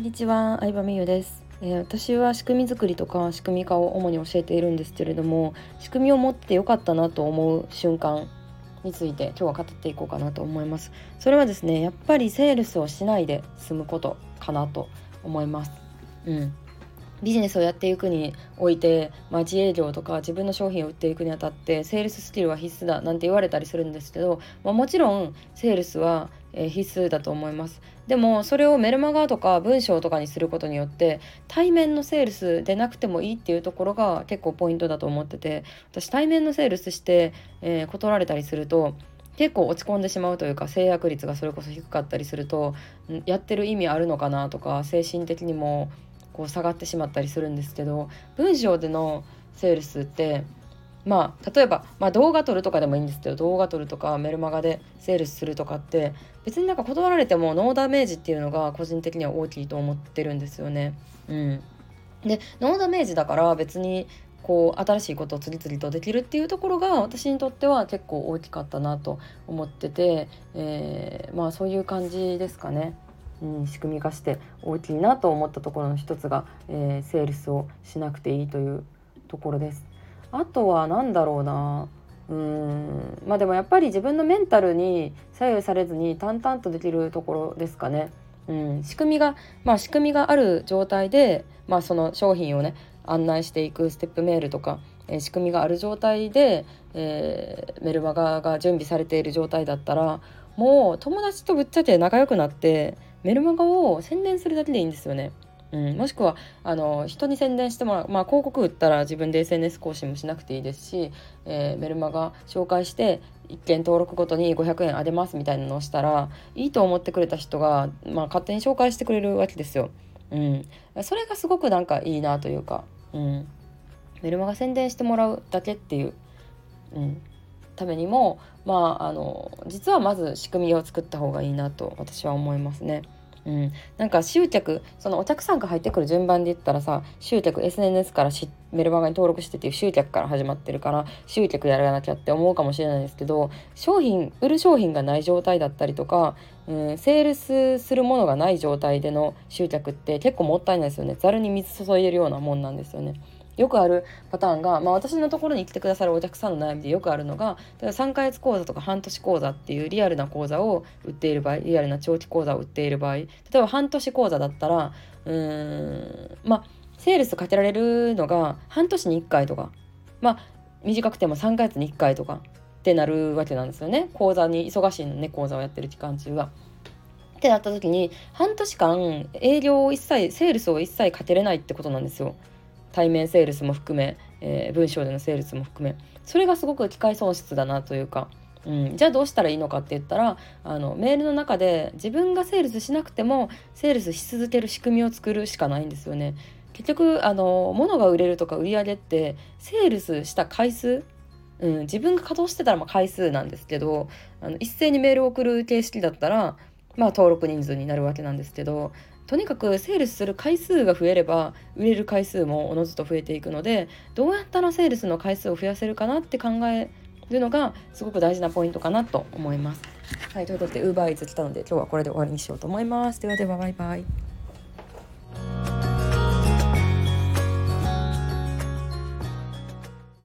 んにちは、相葉美優です、えー、私は仕組み作りとか仕組み化を主に教えているんですけれども仕組みを持ってよかったなと思う瞬間について今日は語っていこうかなと思います。それはですねやっぱりセールスをしないで済むことかなと思います。うん。ビジネスをやっていくにおいて、まあ、自営業とか自分の商品を売っていくにあたってセールススキルは必須だなんて言われたりするんですけど、まあ、もちろんセールスは必須だと思います。でもそれをメルマガとか文章とかにすることによって対面のセールスでなくてもいいっていうところが結構ポイントだと思ってて私対面のセールスして、えー、断られたりすると結構落ち込んでしまうというか制約率がそれこそ低かったりするとやってる意味あるのかなとか精神的にもこう下がってしまったりするんですけど文章でのセールスってまあ例えば、まあ、動画撮るとかでもいいんですけど動画撮るとかメルマガでセールスするとかって別になんか断られてもノーダメージっていうのが個人的には大きいと思ってるんですよね。うん、でノーダメージだから別にこう新しいことを次々とできるっていうところが私にとっては結構大きかったなと思ってて、えー、まあそういう感じですかね。うん、仕組み化して大きいなと思ったところの一つが、えー、セールスをしなくていいというところです。あとは何だろうなうんまあでもやっぱり自分のメンタルに左右されずに淡々とできるところですかね。うん、仕組みがまあ仕組みがある状態で、まあ、その商品をね案内していくステップメールとか、えー、仕組みがある状態で、えー、メルマガが準備されている状態だったらもう友達とぶっちゃけ仲良くなってメルマガを宣伝するだけでいいんですよね。うん、もしくはあの人に宣伝してもらう、まあ、広告売ったら自分で SNS 更新もしなくていいですし、えー、メルマガ紹介して1件登録ごとに500円あげますみたいなのをしたらいいと思ってくれた人が、まあ、勝手に紹介してくれるわけですよ。うん、それがすごくなんかいいなというか、うん、メルマガ宣伝してもらうだけっていう、うん、ためにもまああの実はまず仕組みを作った方がいいなと私は思いますね。うん、なんか集客そのお客さんが入ってくる順番で言ったらさ集客 SNS からしメルマガに登録してっていう集客から始まってるから集客やらなきゃって思うかもしれないですけど商品売る商品がない状態だったりとか、うん、セールスするものがない状態での集客って結構もったいないですよねざるに水注いでるようなもんなんですよね。よくあるパターンが、まあ、私のところに来てくださるお客さんの悩みでよくあるのが3ヶ月講座とか半年講座っていうリアルな講座を売っている場合リアルな長期講座を売っている場合例えば半年講座だったらうーんまあセールスかけられるのが半年に1回とかまあ短くても3ヶ月に1回とかってなるわけなんですよね講座に忙しいのね講座をやってる期間中は。ってなった時に半年間営業を一切セールスを一切かけれないってことなんですよ。対面セールスも含め、えー、文章でのセールスも含めそれがすごく機械損失だなというか、うん、じゃあどうしたらいいのかって言ったらあのメールの中で自分がセールスしなくてもセールスし続ける仕組みを作るしかないんですよね。結局あの物が売れるとか売り上げってセールスした回数うん、自分が稼働してたらま回数なんですけどあの一斉にメールを送る形式だったら、まあ、登録人数になるわけなんですけどとにかくセールスする回数が増えれば売れる回数もおのずと増えていくのでどうやったらセールスの回数を増やせるかなって考えるのがすごく大事なポイントかなと思います。はい、ということで UberEats 来たので今日はこれで終わりにしようと思います。ではではバイバイ。